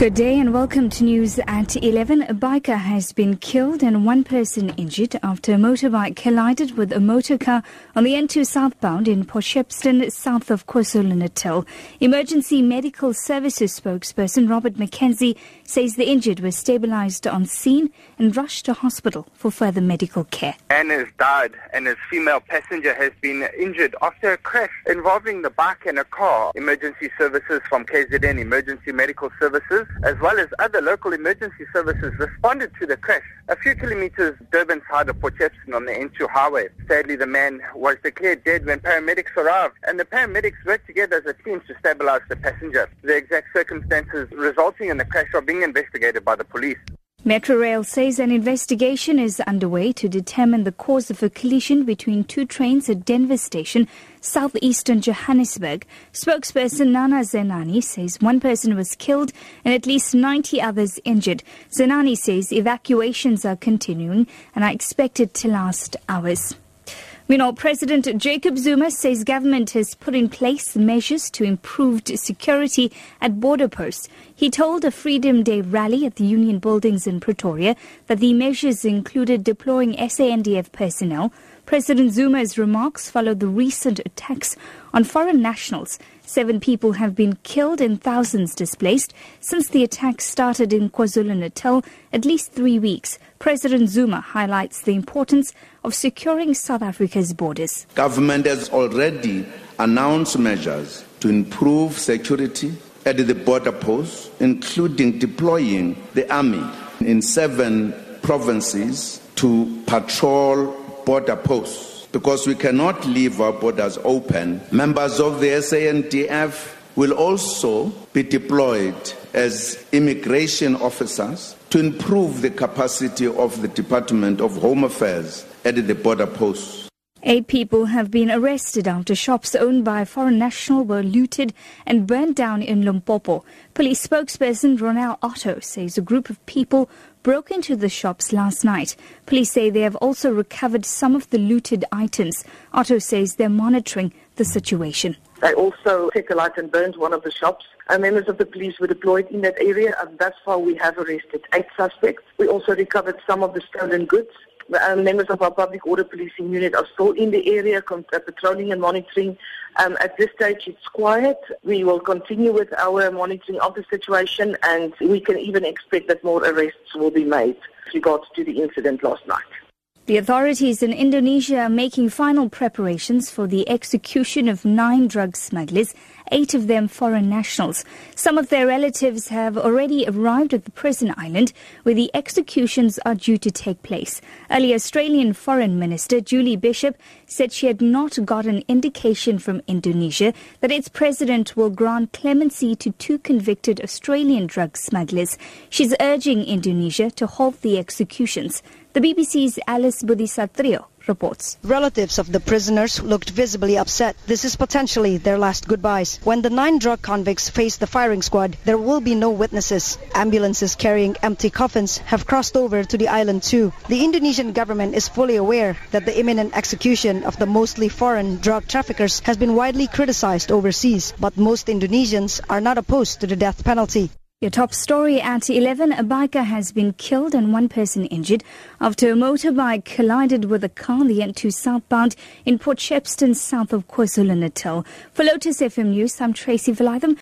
Good day and welcome to news at 11. A biker has been killed and one person injured after a motorbike collided with a motor car on the N2 southbound in Port Shepstone, south of KwaZulu-Natal. Emergency Medical Services spokesperson Robert McKenzie says the injured were stabilized on scene and rushed to hospital for further medical care. Man has died and his female passenger has been injured after a crash involving the bike and a car. Emergency services from KZN Emergency Medical Services as well as other local emergency services responded to the crash a few kilometers Durban side of Port Shepstone on the N2 highway. Sadly, the man was declared dead when paramedics arrived, and the paramedics worked together as a team to stabilize the passenger. The exact circumstances resulting in the crash are being investigated by the police. Metrorail says an investigation is underway to determine the cause of a collision between two trains at Denver Station, southeastern Johannesburg. Spokesperson Nana Zenani says one person was killed and at least 90 others injured. Zenani says evacuations are continuing and are expected to last hours. Meanwhile, President Jacob Zuma says government has put in place measures to improve security at border posts. He told a Freedom Day rally at the Union Buildings in Pretoria that the measures included deploying SANDF personnel. President Zuma's remarks followed the recent attacks on foreign nationals. Seven people have been killed and thousands displaced since the attacks started in KwaZulu-Natal at least three weeks. President Zuma highlights the importance of securing South Africa's borders. Government has already announced measures to improve security at the border posts, including deploying the army in seven provinces to patrol border posts. Because we cannot leave our borders open, members of the SANDF will also be deployed as immigration officers to improve the capacity of the Department of Home Affairs at the border posts. Eight people have been arrested after shops owned by a foreign national were looted and burned down in Limpopo. Police spokesperson Ronel Otto says a group of people broke into the shops last night. Police say they have also recovered some of the looted items. Otto says they're monitoring the situation. They also took a light and burned one of the shops. And members of the police were deployed in that area, and thus far we have arrested eight suspects. We also recovered some of the stolen goods. Um, members of our public order policing unit are still in the area, uh, patrolling and monitoring. Um, at this stage, it's quiet. We will continue with our monitoring of the situation, and we can even expect that more arrests will be made with regards to the incident last night. The authorities in Indonesia are making final preparations for the execution of nine drug smugglers, eight of them foreign nationals. Some of their relatives have already arrived at the prison island where the executions are due to take place. Earlier, Australian Foreign Minister Julie Bishop said she had not got an indication from Indonesia that its president will grant clemency to two convicted Australian drug smugglers. She's urging Indonesia to halt the executions. The BBC's Alice Budisatrijo reports. Relatives of the prisoners looked visibly upset. This is potentially their last goodbyes. When the nine drug convicts face the firing squad, there will be no witnesses. Ambulances carrying empty coffins have crossed over to the island too. The Indonesian government is fully aware that the imminent execution of the mostly foreign drug traffickers has been widely criticized overseas, but most Indonesians are not opposed to the death penalty. Your top story at 11, a biker has been killed and one person injured after a motorbike collided with a car the N2 southbound in Port Shepstone, south of KwaZulu-Natal. For Lotus FM News, I'm Tracy Valaydham.